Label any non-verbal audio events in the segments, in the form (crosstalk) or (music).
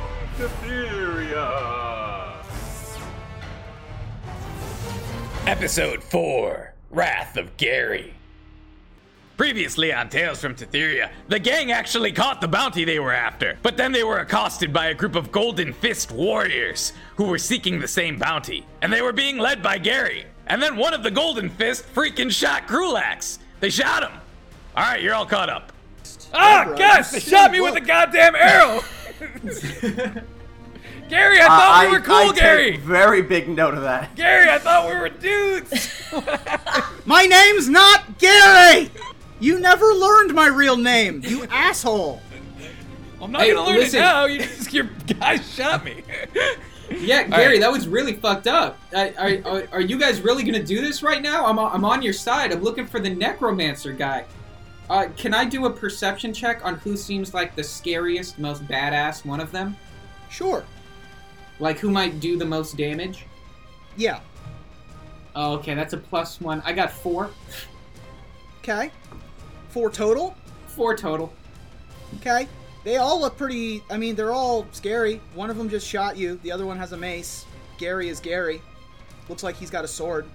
from Cytheria. Episode 4 Wrath of Gary. Previously on Tales from Cytheria, the gang actually caught the bounty they were after, but then they were accosted by a group of Golden Fist warriors who were seeking the same bounty, and they were being led by Gary. And then one of the Golden Fist freaking shot Krulax. They shot him. All right, you're all caught up. Ah, gosh, they shot me with a goddamn arrow. (laughs) Gary, I thought we were cool, I take Gary. Very big note of that. Gary, I thought we were dudes. (laughs) My name's not Gary! You never learned my real name, you asshole! I'm not Hey, gonna learn listen. it now. You just your guys shot me. (laughs) Yeah, Gary, right. that was really fucked up. Uh, are, are, are you guys really gonna do this right now? I'm, I'm on your side. I'm looking for the necromancer guy. Uh, can I do a perception check on who seems like the scariest, most badass one of them? Sure. Like who might do the most damage? Yeah. Oh, okay, that's a plus one. I got four. Okay. Four total? Four total. Okay. They all look pretty. I mean, they're all scary. One of them just shot you, the other one has a mace. Gary is Gary. Looks like he's got a sword.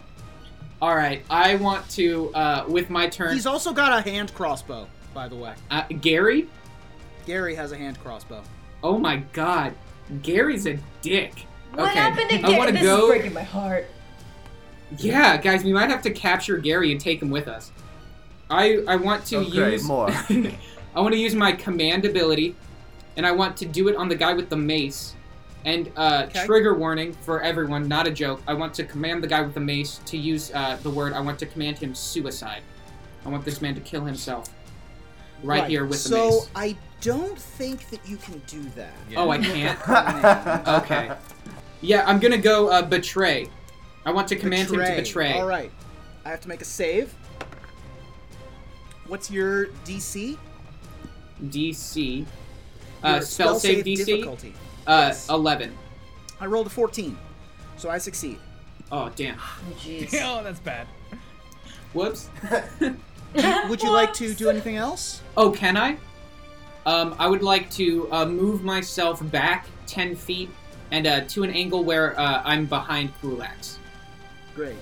All right, I want to, uh, with my turn. He's also got a hand crossbow, by the way. Uh, Gary? Gary has a hand crossbow. Oh my god. Gary's a dick. What okay. happened to I want to This go. is breaking my heart. Yeah, guys, we might have to capture Gary and take him with us. I I want to Okay, use more. (laughs) I want to use my command ability, and I want to do it on the guy with the mace. And uh, Okay. trigger warning for everyone, not a joke. I want to command the guy with the mace to use uh, the word. I want to command him suicide. I want this man to kill himself. Right, here with the mace. so. I don't think that you can do that. Oh, I can't. (laughs) Okay. Yeah, I'm gonna go uh, betray. I want to command him to betray. All right. I have to make a save. What's your DC? DC. Uh, Your spell, save, DC. difficulty. Uh, Yes. 11. I rolled a 14, so I succeed. Oh, damn. Oh, jeez. (laughs) oh, that's bad. Whoops. Would you like to do anything else? Oh, can I? Um, I would like to uh, move myself back 10 feet and uh, to an angle where uh, I'm behind Krulax. Great.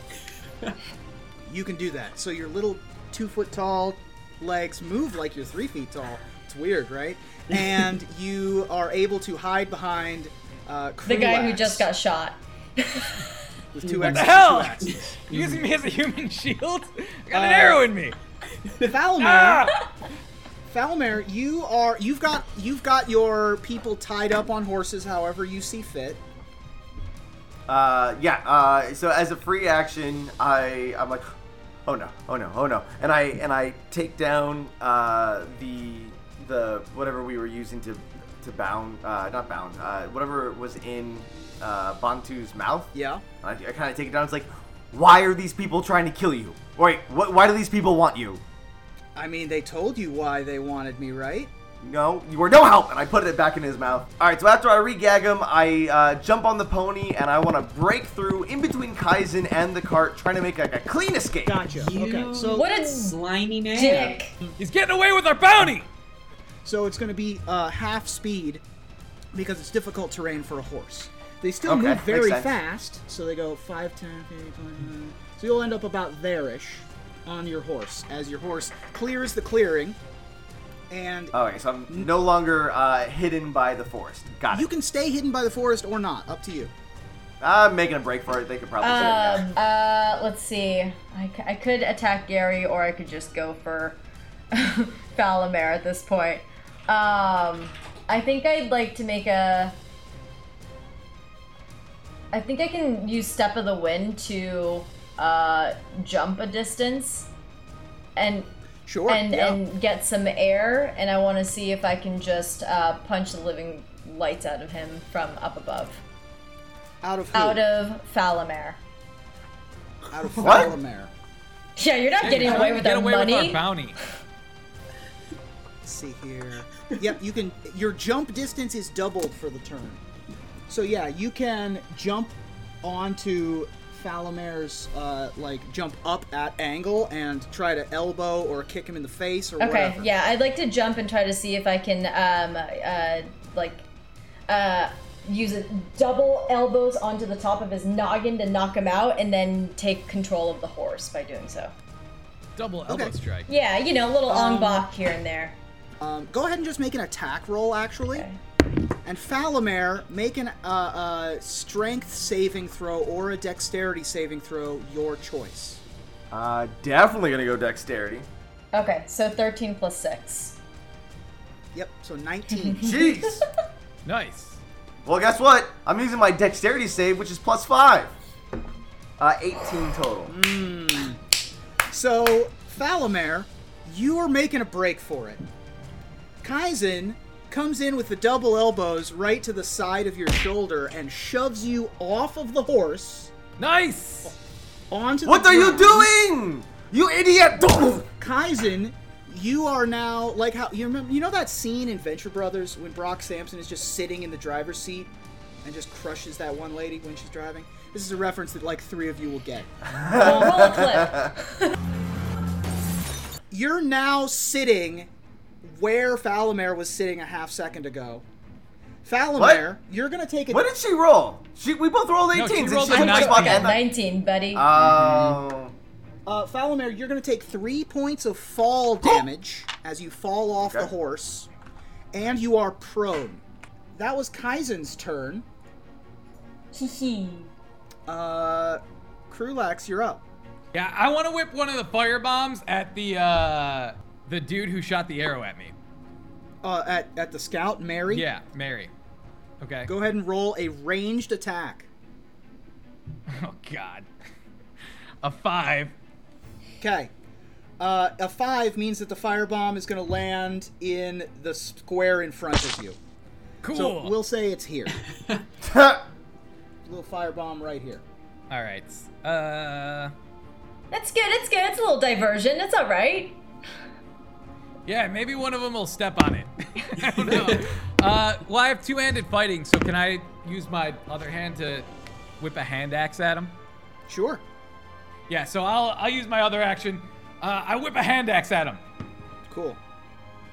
you can do that. So your little two foot tall legs move like you're three feet tall. It's weird, right? (laughs) And you are able to hide behind uh, The guy who just got shot. with (laughs) two What X's the hell? two X's. You using me as a human shield? I got an Uh, arrow in me. (laughs) Falmer, Ah! Falmer, you are you've got you've got your people tied up on horses however you see fit. Uh, yeah. Uh, so as a free action, I I'm like, oh no, oh no, oh no, and I and I take down uh, the the whatever we were using to to bound, uh, not bound, uh, whatever was in uh, Batu's mouth. Yeah. I, I kind of take it down. It's like, why are these people trying to kill you? Wait, what? Why do these people want you? I mean, they told you why they wanted me, right? No, you were no help, and I put it back in his mouth. All right, so after I regag him, I uh, jump on the pony and I want to break through in between Kaizen and the cart, trying to make like a clean escape. Gotcha. Okay. So What a Slimy man. dick. He's getting away with our bounty. So it's going to be uh, half speed because it's difficult terrain for a horse. They still Okay, move very fast, so they go 5, 10, 15, 20. So you'll end up about there-ish on your horse as your horse clears the clearing. And Okay, so I'm no longer uh, hidden by the forest. Got it. you can stay hidden by the forest or not, up to you. I'm making a break for it. They could probably say Um, uh, let's see. I, c- I could attack Gary, or I could just go for (laughs) Falamere at this point. Um, I think I'd like to make a. I think I can use Step of the Wind to uh, jump a distance, and Sure. and yeah. and get some air, and I want to see if I can just uh, punch the living lights out of him from up above, out of who? out of Falamere. out of (laughs) What? Falamere. Yeah, you're not getting away with that money. Get our away money. with our bounty. Let's see here. Yep, you can. Your jump distance is doubled for the turn. So yeah, you can jump onto Falamere's, uh, like jump up at angle and try to elbow or kick him in the face or whatever. okay, whatever. yeah, I'd like to jump and try to see if I can, um, uh, like, uh, use a double elbows onto the top of his noggin to knock him out, and then take control of the horse by doing so. Double elbow Okay. strike. Yeah, you know, little Um, ong bak here and there. Um, go ahead and just make an attack roll, actually. Okay. And Falamare, make an uh, uh, strength saving throw or a dexterity saving throw, your choice. Uh, definitely gonna go dexterity. Okay, so 13 plus 6. Yep, so 19. (laughs) Jeez. (laughs) Nice. well, guess what? I'm using my dexterity save, which is plus five. Uh, 18 total. so, Falamare, you are making a break for it. Kaizen comes in with the double elbows right to the side of your shoulder and shoves you off of the horse Nice. onto What the are you doing? You idiot! Kaizen, you are now like how you remember you know that scene in Venture Brothers when Brock Sampson is just sitting in the driver's seat and just crushes that one lady when she's driving. This is a reference that like three of you will get. Roll, roll a clip. (laughs) You're now sitting where Falamare was sitting a half second ago. Falamare, you're gonna take it. What did she roll? She we both rolled 18s. she and rolled she a took 19. Yeah, 19, buddy. Oh. uh, Falamare, you're gonna take three points of fall (gasps) damage as you fall off the horse, and you are prone. That was Kaizen's turn. Hee hee. Uh, Krulax, you're up. Yeah, I want to whip one of the fire bombs at the uh the dude who shot the arrow at me. Uh, at at the scout, Mary. Yeah, Mary. Okay. Go ahead and roll a ranged attack. (laughs) Oh God. A five. Okay. Uh, a five means that the firebomb is going to land in the square in front of you. Cool. So we'll say it's here. (laughs) little firebomb right here. All right. Uh. It's good, it's good. It's a little diversion. It's alright. Yeah, maybe one of them will step on it. (laughs) I don't know. uh, well, I have two-handed fighting, so can I use my other hand to whip a hand axe at him? Sure. Yeah, so I'll I'll use my other action. Uh, I whip a hand axe at him. Cool.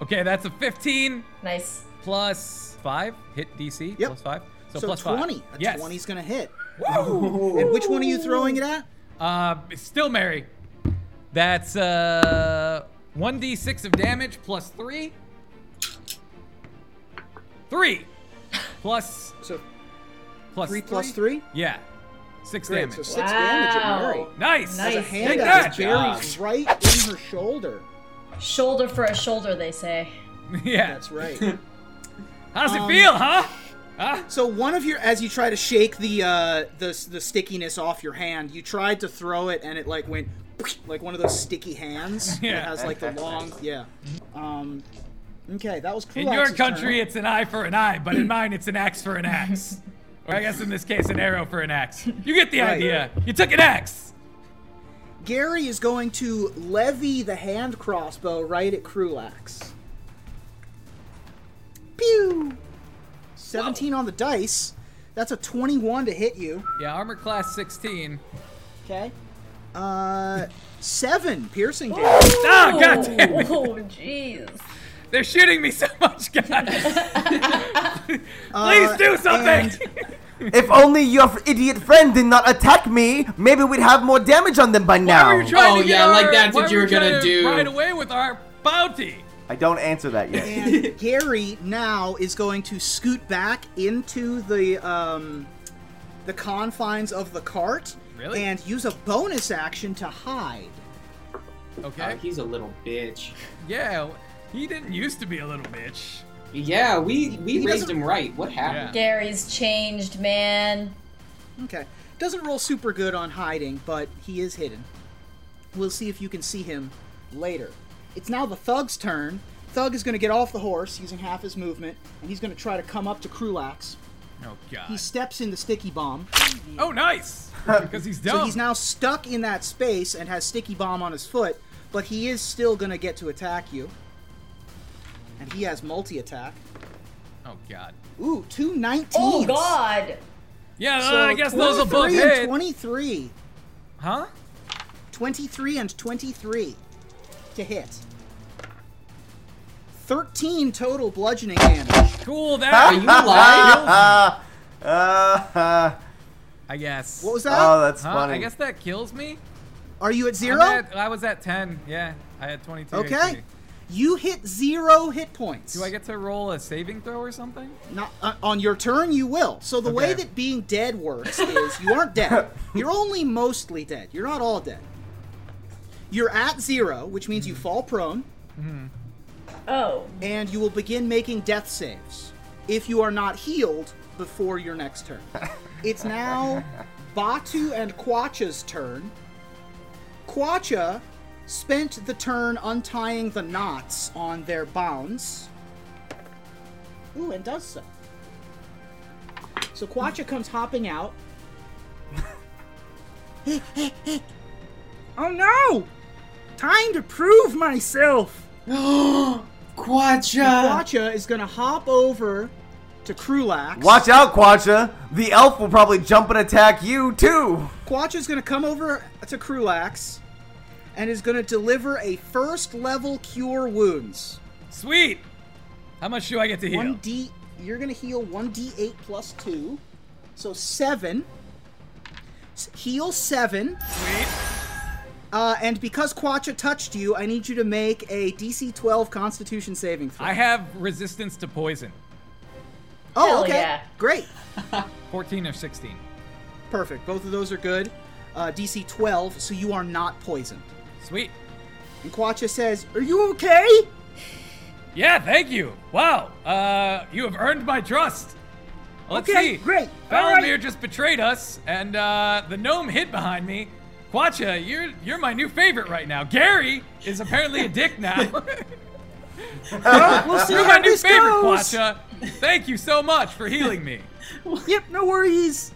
Okay, that's a 15 Nice. plus five hit DC Yep. plus five. So, So, plus 20. five. A yes. 20's going to hit. And which one are you throwing it at? Uh, still Mary. That's uh 1d6 of damage plus three. Three. Plus So plus 3 plus 3? Yeah. Six Great. damage. So 6 damage at Mary. Wow. nice. Nice. A Take hand Take that. buries right in her shoulder. Shoulder for a shoulder, they say. (laughs) yeah. That's right. (laughs) How's Um, it feel, huh? Huh? So one of your, as you try to shake the uh, the the stickiness off your hand, you tried to throw it and it like went like one of those sticky hands. (laughs) Yeah. That has like the long, yeah. Um, okay, that was cool. In your country, turn. it's an eye for an eye, but in mine, it's an axe for an axe. or I guess in this case, an arrow for an axe. You get the Right. idea. You took an axe. Gary is going to levy the hand crossbow right at Krulax. Pew! 17 on the dice. That's a 21 to hit you. Yeah, armor class 16. Okay. Uh, seven piercing damage. Ah, God damn it. Oh, jeez. They're shooting me so much, guys. (laughs) Please Uh, do something. and- (laughs) if only your f- idiot friend did not attack me, maybe we'd have more damage on them by Why now. were you trying Oh, to get yeah, like that's why what you were trying gonna to do. Right away with our bounty. I don't answer that yet. and (laughs) Gary now is going to scoot back into the um, the confines of the cart Really? and use a bonus action to hide. Okay. Oh, he's a little bitch. yeah, he didn't used to be a little bitch. Yeah, we we He raised him right. What happened? Gary's changed, man. Okay, doesn't roll super good on hiding, but he is hidden. We'll see if you can see him later. It's now the Thug's turn. Thug is going to get off the horse using half his movement, and he's going to try to come up to Krulax. Oh God. He steps in the sticky bomb. Oh, nice. (laughs) Because he's dumb. So he's now stuck in that space and has sticky bomb on his foot, but he is still gonna get to attack you. And he has multi attack. Oh God. Ooh, two nineteen. Oh, God. Yeah, So uh, I guess those will both and hit. 23. Huh? 23 and 23 to hit. 13 total bludgeoning damage. Cool. Are That. you alive? Ah, (laughs) ah, I guess. What was that? oh, that's Huh? funny. I guess that kills me. Are you at zero? at- I was at 10. Yeah, I had 22. Okay. HP. You hit zero hit points. Do I get to roll a saving throw or something? Not, uh, on your turn, you will. So the way that being dead works is you aren't dead. (laughs) You're only mostly dead. You're not all dead. You're at zero, which means you fall prone, Oh. and you will begin making death saves if you are not healed before your next turn. (laughs) It's now Batu and Quacha's turn. Quacha spent the turn untying the knots on their bounds. Ooh, and does so. So Quacha comes hopping out. (laughs) oh no! Time to prove myself! (gasps) Quacha. Quacha is gonna hop over to Krulax. Watch out, Quacha. The elf will probably jump and attack you too. Quacha's gonna come over to Krulax and is gonna deliver a first level cure wounds. Sweet. How much do I get to heal? One D you're gonna heal one D eight plus two. So seven. Heal seven. Sweet. Uh, and because Quacha touched you, I need you to make a DC 12 Constitution saving throw. I have resistance to poison. oh, Hell okay. yeah. Great. (laughs) 14 or 16. Perfect. Both of those are good. Uh, DC 12, so you are not poisoned. Sweet. And Quacha says, Are you okay? Yeah, thank you. Wow. Uh, you have earned my trust. Let's okay, see. great. All Valamir right. just betrayed us, and uh, the gnome hid behind me. Quacha, you're you're my new favorite right now. Gary is apparently a dick now. (laughs) Well, we'll see you're my new favorite, goes. Quacha. Thank you so much for healing me. (laughs) Yep, no worries.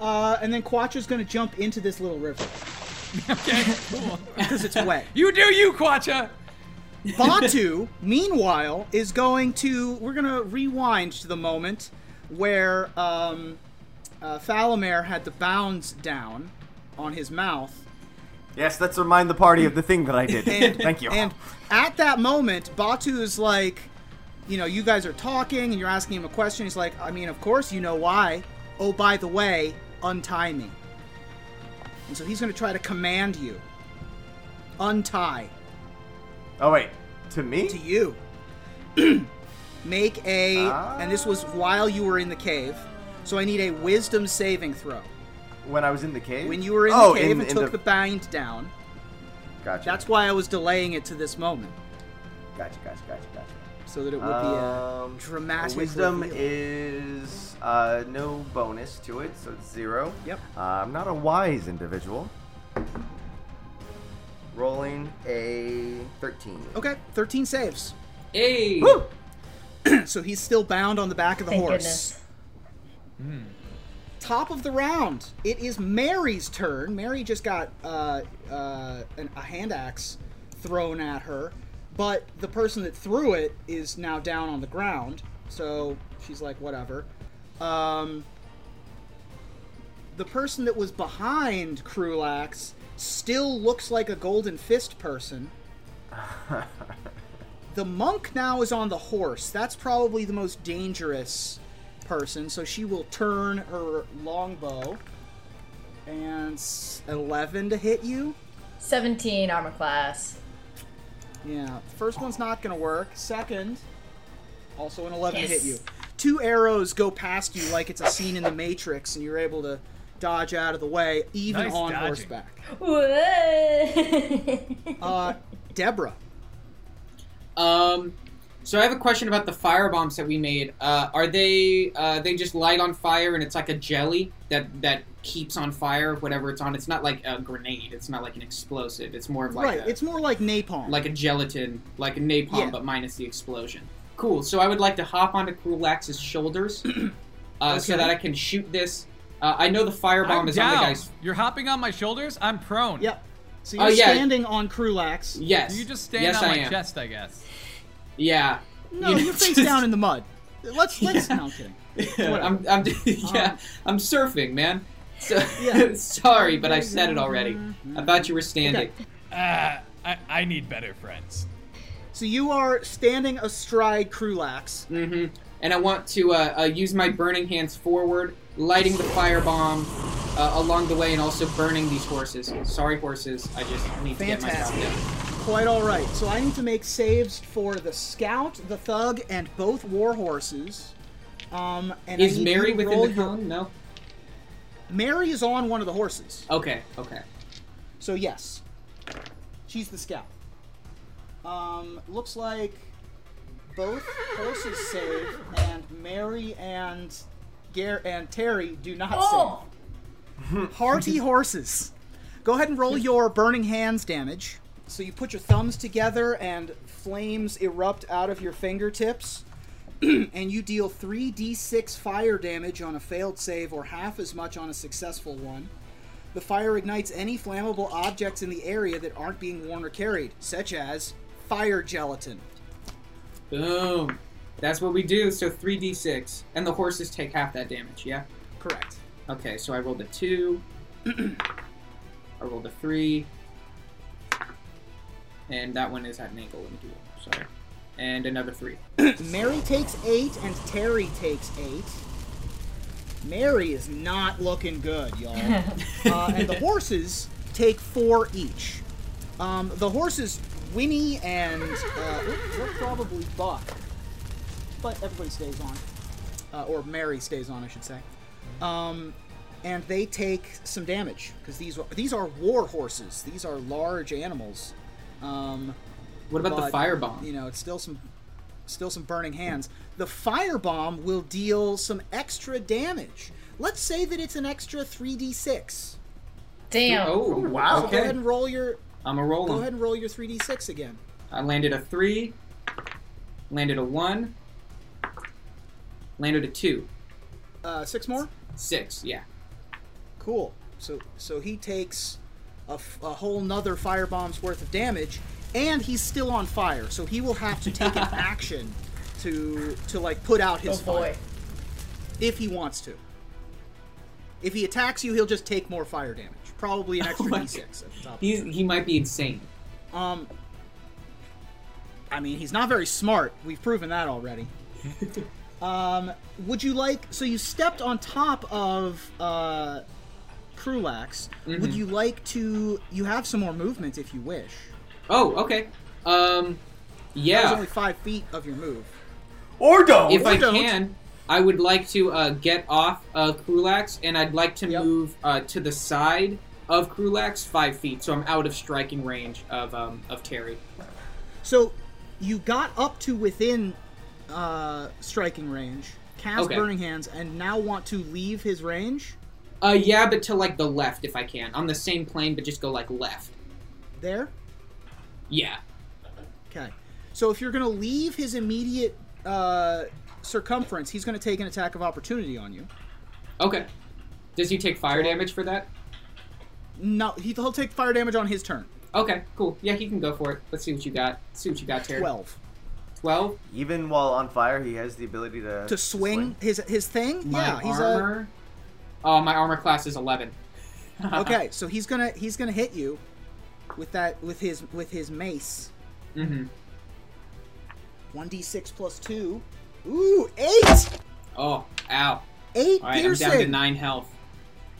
Uh, and then Quacha's gonna jump into this little river (laughs) Okay, cool. because it's wet. You do you, Quacha. Batu, meanwhile, is going to. We're gonna rewind to the moment where um, uh, Falamir had the bounds down on his mouth, Yes, let's remind the party of the thing that I did. (laughs) and Thank you. And at that moment, Batu is like, you know, you guys are talking and you're asking him a question. He's like, I mean, of course you know why. Oh, by the way, untie me. And so he's gonna try to command you. Untie. oh wait, to me? to you. (clears throat) Make a, and this was while you were in the cave. So I need a wisdom saving throw. When I was in the cave? When you were in oh, the cave in, and in took the... the bind down, Gotcha. that's why I was delaying it to this moment, Gotcha, gotcha, gotcha, gotcha. so that it would be a Um, dramatic Wisdom reveal. is uh, no bonus to it, so it's zero. Yep. Uh, I'm not a wise individual. Rolling a 13. Okay, 13 saves. Hey. Woo! (clears throat) so he's still bound on the back of the Thank horse. goodness. Top of the round. It is Mary's turn. Mary just got uh, uh, an, a hand axe thrown at her, but the person that threw it is now down on the ground. So she's like, whatever. Um, the person that was behind Krulax still looks like a golden fist person. (laughs) the monk now is on the horse. That's probably the most dangerous person. So she will turn her longbow. And 11 to hit you. 17 armor class. Yeah, first one's not going to work. Second, also an 11 to hit you. Two arrows go past you like it's a scene in the Matrix, and you're able to dodge out of the way, even Nice on dodging. horseback. Whoa. (laughs) Uh, Deborah. Um, so I have a question about the fire bombs that we made. Uh, are they uh, they just light on fire and it's like a jelly that that keeps on fire whatever it's on? It's not like a grenade. It's not like an explosive. It's more of like right, a, it's more like napalm. like a gelatin, like a napalm, Yeah. but minus the explosion. Cool. So I would like to hop onto Krulax's shoulders, (clears throat) uh, so that I can shoot this. Uh, I know the firebomb I'm is on the guy's. You're hopping on my shoulders. I'm prone. Yep. So Oh, you're yeah. standing on Krulax. Yes. You just stand yes, on I my am. chest, I guess. Yeah. No, You- you're (laughs) face down in the mud. Let's let's. No, I'm kidding. (laughs) I'm, I'm, (laughs) yeah, I'm surfing, man. So, Yeah. sorry, but I said it already. I thought you were standing. Okay. Uh, I, I need better friends. So you are standing astride Krulax. Mm-hmm. And I want to uh, uh, use my burning hands forward, lighting the firebomb uh, along the way, and also burning these horses. Sorry, horses. I just need to get myself Fantastic. down. Quite all right. So I need to make saves for the scout, the thug, and both war horses. Um, and I Is need Mary to within roll the your- cone? No. Mary is on one of the horses. Okay. Okay. So yes, she's the scout. Um, looks like both horses save, and Mary and Gar- and Terry do not Oh! save. Hearty horses. Go ahead and roll your burning hands damage. So you put your thumbs together, and flames erupt out of your fingertips. (clears throat) and you deal 3d6 fire damage on a failed save or half as much on a successful one. The fire ignites any flammable objects in the area that aren't being worn or carried, such as fire gelatin. Boom. That's what we do. So 3d6, and the horses take half that damage. Yeah. Correct. Okay. So I rolled a two. (clears throat) I rolled a three. And that one is at an angle. Let me do it. Sorry. And another three. (clears throat) Mary takes eight, and Terry takes eight. Mary is not looking good, y'all. (laughs) uh, and the horses take four each. Um, the horses, Winnie and uh, we're probably Buck, but everybody stays on, uh, or Mary stays on, I should say. Um, and they take some damage because these are, these are war horses. These are large animals. Um, What about the but, firebomb? You know, it's still some still some burning hands. The firebomb will deal some extra damage. Let's say that it's an extra 3d6. Damn. Oh, wow. So go ahead and roll your I'm a roll. go ahead and roll your 3d6 again. I landed a three, landed a one, landed a two, Uh, six more. six. Yeah. Cool. So so he takes a, f- a whole nother firebomb's worth of damage, and he's still on fire. So he will have to take an (laughs) action to to like put out Oh his fire boy. if he wants to. If he attacks you, he'll just take more fire damage. Probably an (laughs) extra Oh d6 at the top. He's he might be insane. Um, I mean, he's not very smart. We've proven that already. (laughs) um, would you like? So you stepped on top of uh, Krulax. Would Mhm. you like to? You have some more movement if you wish. Oh, okay. Um, That was only five feet of your move. Or don't. If I don't. can, I would like to uh, get off uh, Krulax, and I'd like to Yep. move uh, to the side of Krulax five feet, so I'm out of striking range of um, of Terry. So you got up to within uh, striking range, cast Okay. burning hands, and now want to leave his range. Uh, yeah, but to like the left if I can, on the same plane, but just go like left. There. Yeah. Okay. So if you're going to leave his immediate uh, circumference, he's going to take an attack of opportunity on you. Okay. Does he take fire damage for that? No, he- he'll take fire damage on his turn. Okay, cool. Yeah, he can go for it. Let's see what you got. Let's see what you got, Terry. Twelve. 12 Even while on fire, he has the ability to to swing his his thing. My yeah, he's armor. Oh, my armor class is eleven. (laughs) okay. So he's gonna he's gonna hit you with that with his with his mace. mm-hmm. One d six plus two. Ooh, eight. Oh, ow. Eight All right, I'm down to nine health.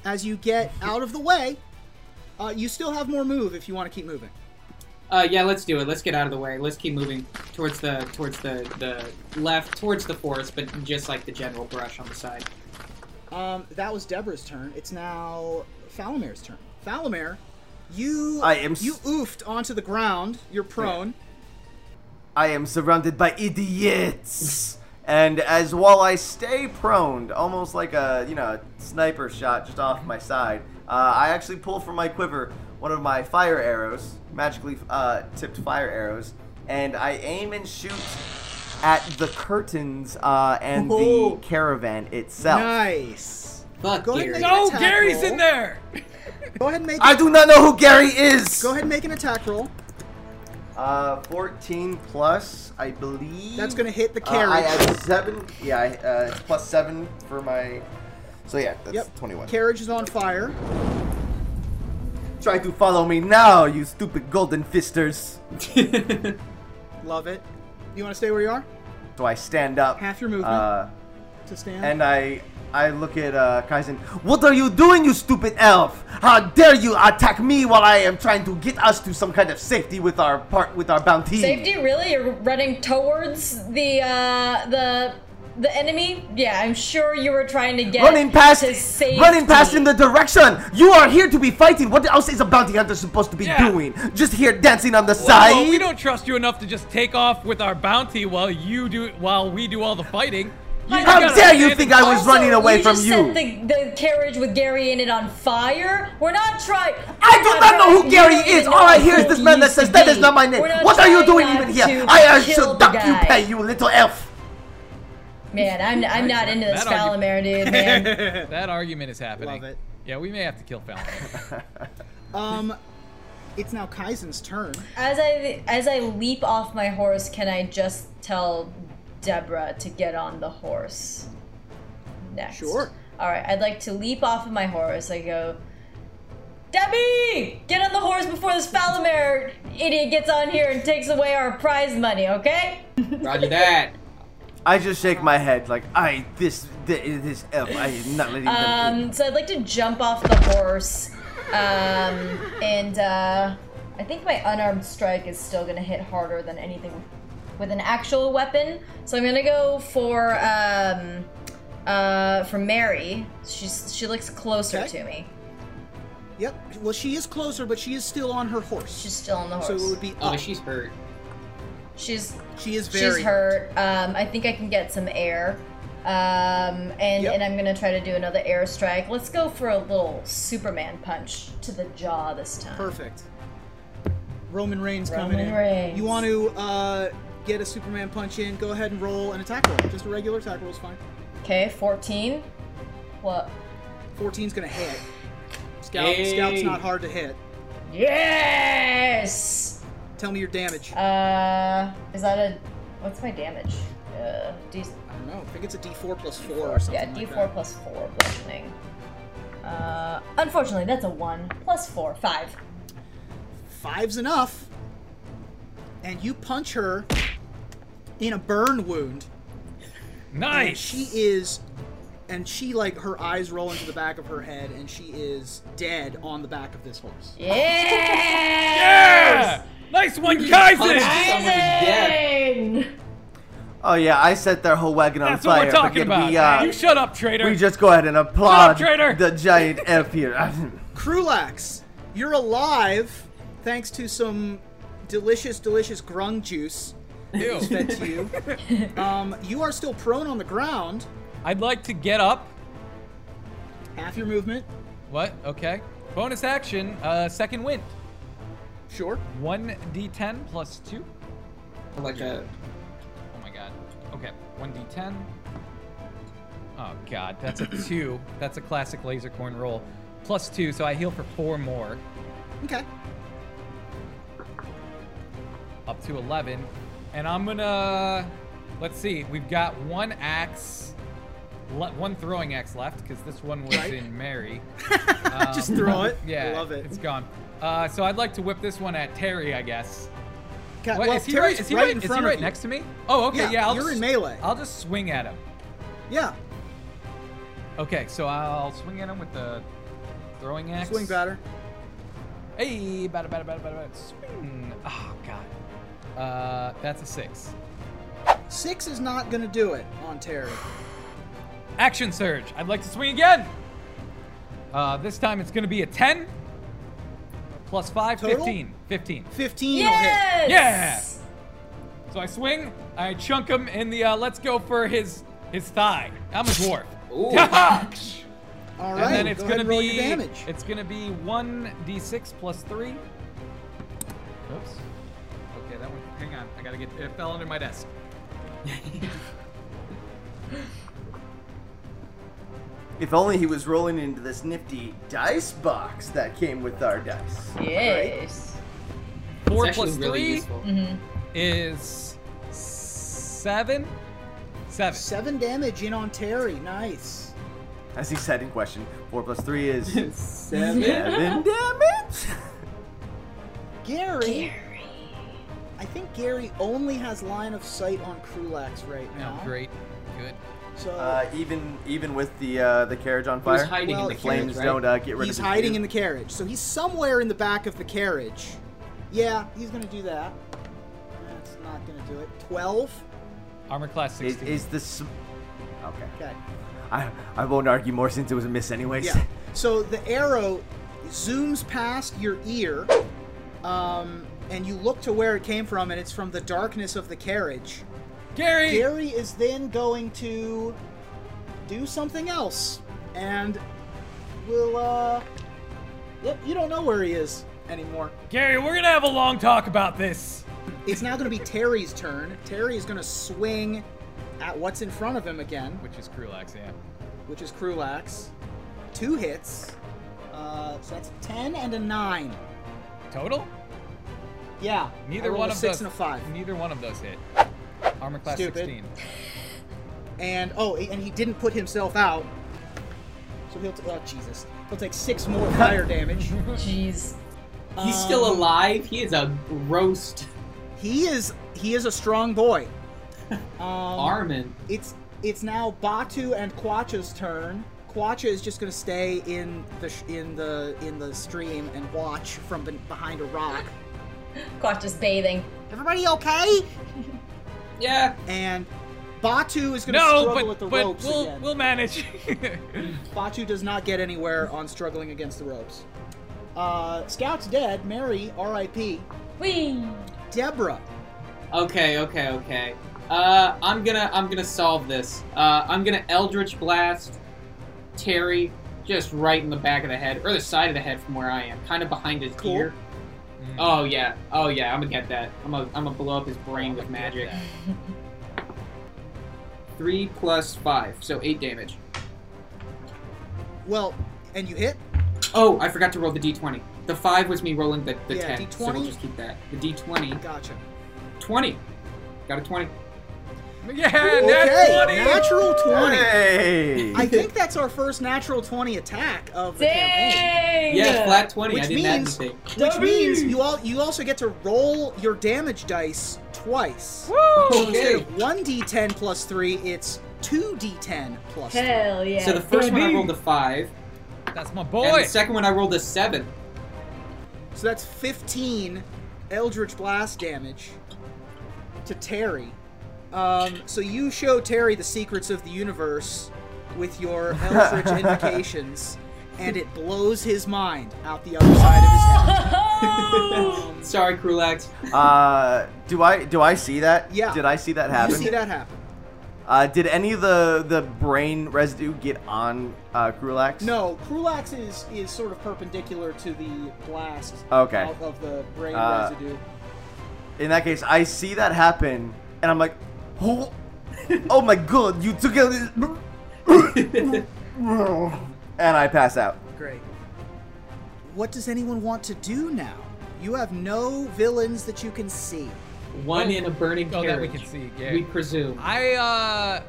As you get out of the way, uh, you still have more move if you want to keep moving. Uh, yeah, let's do it. Let's get out of the way. Let's keep moving towards the towards the the left, towards the forest, but just like the general brush on the side. Um, that was Deborah's turn. It's now Falamir's turn. Falamir, you I am s- you oofed onto the ground. You're prone. I am surrounded by idiots. And as while I stay prone, almost like a you know sniper shot just off my side, uh, I actually pull from my quiver one of my fire arrows, magically uh, tipped fire arrows, and I aim and shoot at the curtains uh, and Oh. the caravan itself. Nice. Fuck Go Gary. No, Gary's roll. in there. Go ahead and make I do not know who Gary is. go ahead and make an attack roll. Uh, 14 plus, I believe. That's gonna hit the Uh, I carriage. seven. Yeah, I, uh, it's plus seven for my. So yeah, that's Yep. 21. Carriage is on fire. Try to follow me now, you stupid golden fisters. (laughs) Love it. You want to stay where you are? So I stand up. Half your movement. Uh, To stand. and I I look at uh, Kaizen. What are you doing, you stupid elf? How dare you attack me while I am trying to get us to some kind of safety with our part with our bounty? Safety, really? You're running towards the uh the the enemy? Yeah, I'm sure you were trying to get Running past, to safety. running past in the direction. You are here to be fighting. What else is a bounty hunter supposed to be Yeah. doing? Just here dancing on the Well, side? we don't trust you enough to just take off with our bounty while you do while we do all the fighting. You How dare you think I was Also, running away you from just you? Set the, the carriage with Gary in it on fire. We're not trying. I do not know who Gary is. All I hear is this man that says that is not my name. What are you doing even here? I should duck you pay, you little elf. Man, I'm I'm not into this That dude, (laughs) man. That argument is happening. Love it. Yeah, we may have to kill Falcon. (laughs) Um, it's now Kaizen's turn. as I as I leap off my horse, can I just tell Deborah to get on the horse next? Sure. All right, I'd like to leap off of my horse. I go, Debbie, get on the horse before this Falamir idiot gets on here and takes away our prize money. Okay? Roger that. I just shake my head like I this this, this elf. I am not letting them. Um, so I'd like to jump off the horse, um, and uh, I think my unarmed strike is still gonna hit harder than anything with an actual weapon. So I'm gonna go for um, uh, for Mary. She's she looks closer Okay. to me. Yep. Well, she is closer, but she is still on her horse. She's still on the horse. so it would be Oh, up. she's hurt. She's She is very she's hurt. Um, I think I can get some air. Um, and, Yep. and I'm gonna try to do another air strike. Let's go for a little Superman punch to the jaw this time. Perfect. Roman Reigns Roman coming in. Reigns. You want to uh, get a Superman punch in? Go ahead and roll an attack roll. Just a regular attack roll is fine. Okay, 14. What? 14's gonna hit. Scout, Hey. Scout's not hard to hit. Yes! Tell me your damage. Uh, is that a. What's my damage? Uh, D, I don't know. I think it's a D4 plus four or something. yeah, D4 that. plus 4 bludgeoning. Uh, unfortunately, that's a 1 plus 4, 5. Five's enough. And you punch her in a burn wound. And nice. she is and she like her eyes roll into the back of her head and she is dead on the back of this horse. yeah! (laughs) Nice one, punched Kaizen! someone to death. Amazing! Oh yeah, I set their whole wagon on That's what fire. we're talking but about. We, uh, you shut up, traitor. we just go ahead and applaud traitor. the giant (laughs) elf here. Krulax, you're alive thanks to some delicious, delicious grung juice Ew. fed to you. (laughs) um, you are still prone on the ground. I'd like to get up. Half your movement. What? Okay. Bonus action, uh, second wind. Sure. 1d10 plus 2. Like a. Oh my god. Okay, 1d10. Oh god, that's a (clears throat) 2. That's a classic laser corn roll. Plus 2, so I heal for 4 more. Okay. Up to 11. And I'm gonna. Let's see, we've got one axe. le- One throwing axe left, because this one was Right. in Mary. (laughs) Just um, throw (laughs) it. Yeah, I love it. It's gone. Uh, so I'd like to whip this one at Terry, I guess. Ca- What, well, is he Terry's right? Is he right right? in front right of next to me? Oh, okay. Yeah, Yeah, I'll you're just, in melee. I'll just swing at him. Yeah. Okay, so I'll swing at him with the throwing axe. Swing batter. Hey, batter, batter, batter, batter, batter. Swing. Oh god. Uh, that's a six. Six is not gonna do it on Terry. Action surge. I'd like to swing again. Uh, this time it's gonna be a ten. Plus five, Total? 15. 15. Fifteen will hit. Yes! So I swing, I chunk him in the, uh, let's go for his his thigh. I'm a dwarf. Ooh. All right. and then it's go gonna ahead and roll be damage. it's gonna be one d6 plus three. Oops. Okay, that one. Hang on, I gotta get. It fell under my desk. (laughs) if only he was rolling into this nifty dice box that came with our dice. Yes. Four It's plus really three useful. Mm-hmm. is seven. Seven. Seven damage in on Terry. Nice. As he said in question, four plus three is (laughs) Seven. seven (laughs) damage. Gary, I think think Gary only has line of sight on Krulax right No, now. great. Good. So Uh, even even with the uh, the carriage on fire, was hiding Well, in the the flames flames, right? don't uh, get rid he's of his hiding view. in the carriage. So he's somewhere in the back of the carriage. Yeah, he's gonna do that. That's not gonna do it. Twelve. Armor class Is, 16. is this? Okay. Okay. I I won't argue more since it was a miss anyways. Yeah. (laughs) So the arrow zooms past your ear, um, and you look to where it came from, and it's from the darkness of the carriage. Gary! Gary is then going to do something else, and we'll, uh... Yep, you don't know where he is anymore. Gary, we're gonna have a long talk about this. It's now to be Terry's turn. Terry is to swing at what's in front of him again, Which is Krulax, yeah. which is Krulax. Two hits. Uh, so that's 10 and a 9. Total? Yeah. Neither one a of 6 those. and a 5. Neither one of those hit. Armor class Stupid. 16. And, oh, and he didn't put himself out. So he'll, t- oh, Jesus. He'll take 6 more fire (laughs) damage. Jeez. He's still Um, alive. He is a roast He is, he is a strong boy. (laughs) Um, Armin. It's it's now Batu and Quacha's turn. Quacha is just going to stay in the sh- in the in the stream and watch from be- behind a rock. (laughs) Quash just bathing. Everybody okay? Yeah. And Batu is going to No, struggle but, with the but ropes we'll, again. we'll manage. (laughs) Batu does not get anywhere on struggling against the ropes. Uh, Scout's dead. Mary, R.I.P. Whee! Deborah. Okay, okay, okay. Uh, I'm gonna, I'm gonna solve this. Uh, I'm gonna Eldritch Blast Terry just right in the back of the head, or the side of the head from where I am, kind of behind his Cool. ear. Mm. Oh yeah, oh yeah, I'm gonna get that. I'm gonna, I'm gonna blow up his brain with magic. Three plus five, so eight damage. Well, and you hit. Oh, I forgot to roll the d20. The five was me rolling the, the Yeah, 10, so we'll just keep that. The d20, Gotcha. 20. Got a 20. Yeah, Okay, nat 20! natural twenty. Hey! I think that's our first natural twenty attack of the campaign. Dang! Yeah, flat 20. Which I didn't means- anything. Which means you all you also get to roll your damage dice twice. Okay. Instead of one d10 plus three, it's two d10 plus three. Hell yeah. So the first one I rolled a 5, That's my boy. and the second one I rolled a 7. So that's 15 Eldritch Blast damage to Terry. Um, so you show Terry the secrets of the universe with your Eldritch (laughs) invocations, and it blows his mind out the other side of his head. (laughs) Sorry, Krulax. Uh, do I do I see that? Yeah. Did I see that you happen? see that happen? Uh, did any of the the brain residue get on uh, Krulax? No, Krulax is is sort of perpendicular to the blast Okay. out of the brain Uh, residue. In that case, I see that happen, and I'm like, oh, oh my god, you took out this. and I pass out. Great. What does anyone want to do now? You have no villains that you can see. One Oh. in a burning Oh, that we can see, yeah. We presume. I, uh.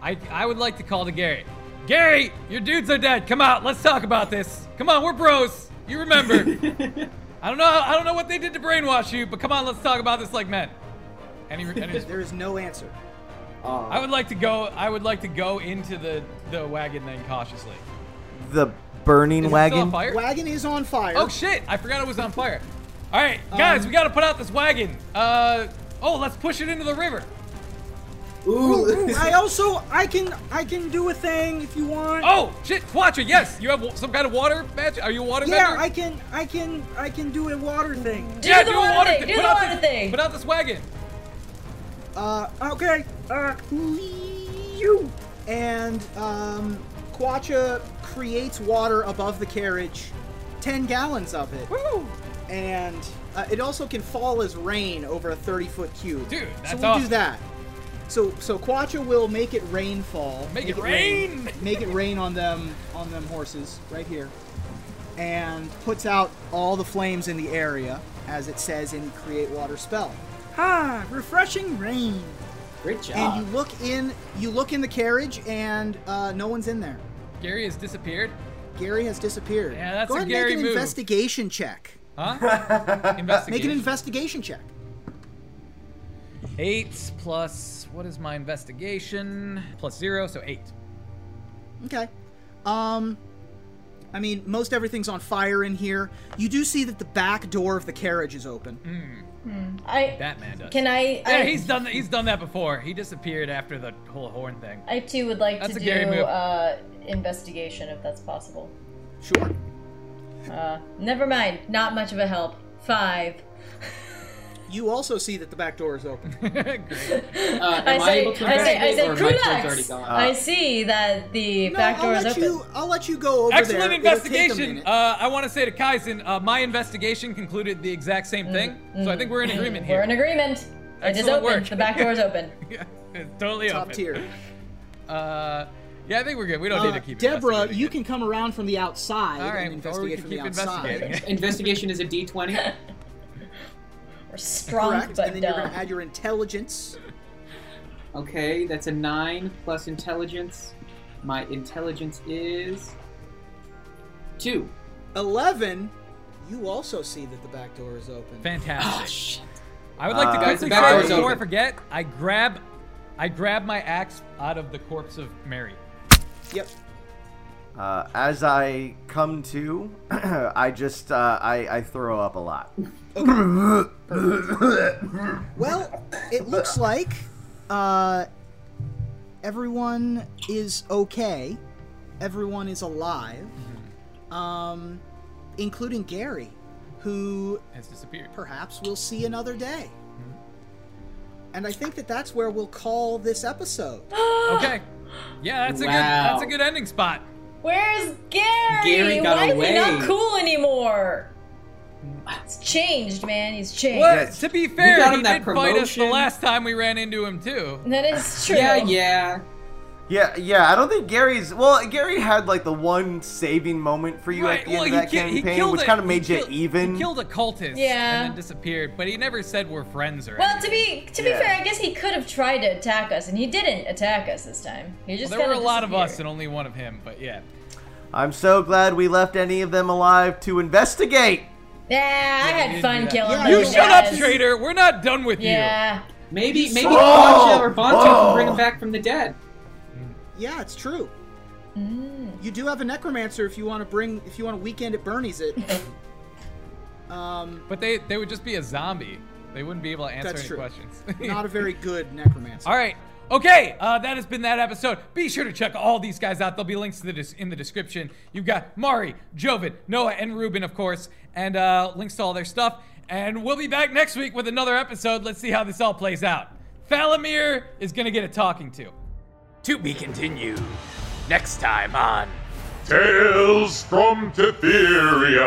I, I would like to call to Gary. Gary, your dudes are dead. Come out. Let's talk about this. Come on, we're bros. You remember. (laughs) I don't know. I don't know what they did to brainwash you, but come on, let's talk about this like men. And he, (laughs) and he's- There is no answer. I would like to go. I would like to go into the the wagon then cautiously. The burning Is it still wagon. on fire? Wagon is on fire. Oh shit! I forgot it was on fire. All right, guys, Um, we gotta put out this wagon. Uh oh, let's push it into the river. Ooh. I also I can I can do a thing if you want. Oh shit, Quacha, yes, you have some kind of water magic. Are you a water yeah, bender? I can I can I can do a water thing. Do yeah, the do a water water thing, do put the out water this, thing. Put out this wagon. Uh, okay. Uh, you and um, Quacha creates water above the carriage, ten gallons of it, Woo! and uh, it also can fall as rain over a thirty-foot cube. Dude, that's so we'll do that. So so Quacha will make it rainfall. Make it rain! make it rain on them on them horses right here, and puts out all the flames in the area as it says in create water spell. Ah, refreshing rain. Great job. And you look in, you look in the carriage, and uh, no one's in there. Gary has disappeared. Gary has disappeared. Yeah, that's Go a ahead Gary and make an move. investigation check. Huh? (laughs) investigation. Make an Investigation. investigation check. Eight plus what is my investigation? Plus zero, so eight. Okay. Um, I mean, most everything's on fire in here. You do see that the back door of the carriage is open. I That man does. can I. yeah, I, he's done that. He's done that before. He disappeared after the whole horn thing. I too would like That's to a do move. uh, investigation if that's possible. Sure. Uh, never mind. Not much of a help. Five. (laughs) You also see that the back door is open. (laughs) (laughs) Uh, am I, say, able to I say, I investigate, say, or my turn's already Kulaks. gone? I see that the no, back I'll door is let open. you. I'll let you go over Excellent there. It'll take a investigation. minute. Uh, I want to say to Kaizen, uh, my investigation concluded the exact same thing. So I think we're in agreement here. We're in agreement. It is Excellent open. work. The back door is open. (laughs) yeah, it's totally open. Top open. tier. Uh, yeah, I think we're good. We don't need Uh, to keep. It. Deborah, investigating you it. can come around from the outside All right, and or we investigate can from keep the outside. investigating. Investigation is a D20. We're strong Correct, but and then you're going to add your intelligence. Okay, that's a 9 plus intelligence. My intelligence is. 2. Eleven. You also see that the back door is open. Fantastic. Oh, shit. I would like to Uh, quickly the back say door's before I open. forget, I grab, I grab my axe out of the corpse of Mary. Yep. Uh, as I come to, (clears throat) I just uh, I, I throw up a lot. (laughs) Well, it looks like uh, everyone is okay. Everyone is alive, um, including Gary, who Has disappeared. perhaps we'll see another day. And I think that that's where we'll call this episode. (gasps) Okay. Yeah, that's a good. That's a good ending spot. Where's Gary? Gary got Why away. is he not cool anymore? It's changed, man. He's changed. What? Yes. To be fair, he him that did fight us the last time we ran into him too. That is (laughs) true. Yeah, yeah. Yeah, yeah. I don't think Gary's. Well, Gary had like the one saving moment for you at the end of that ki- campaign, which a- kind of made you killed- even. He killed a cultist Yeah. and then disappeared, but he never said we're friends or Well, anything. to be to be Yeah. fair, I guess he could have tried to attack us, and he didn't attack us this time. He just Well, there were a lot of us and only one of him, but yeah. I'm so glad we left any of them alive to investigate. Yeah, I had fun killing Yeah, You you shut up, traitor. We're not done with you. Yeah. Maybe maybe Oh! Boncha or Bonta Oh! can bring him back from the dead. Yeah, it's true. Mm. You do have a necromancer if you want to bring if you want a weekend at Bernie's it. (laughs) um. But they they would just be a zombie. They wouldn't be able to answer That's any true. questions. (laughs) not a very good necromancer. All right. Okay, uh, that has been that episode. Be sure to check all these guys out. There'll be links to the des- in the description. You've got Mari, Jovan, Noah, and Ruben, of course, and uh, links to all their stuff. And we'll be back next week with another episode. Let's see how this all plays out. Falamir is gonna get a talking to. To be continued. Next time on Tales from Tetheria.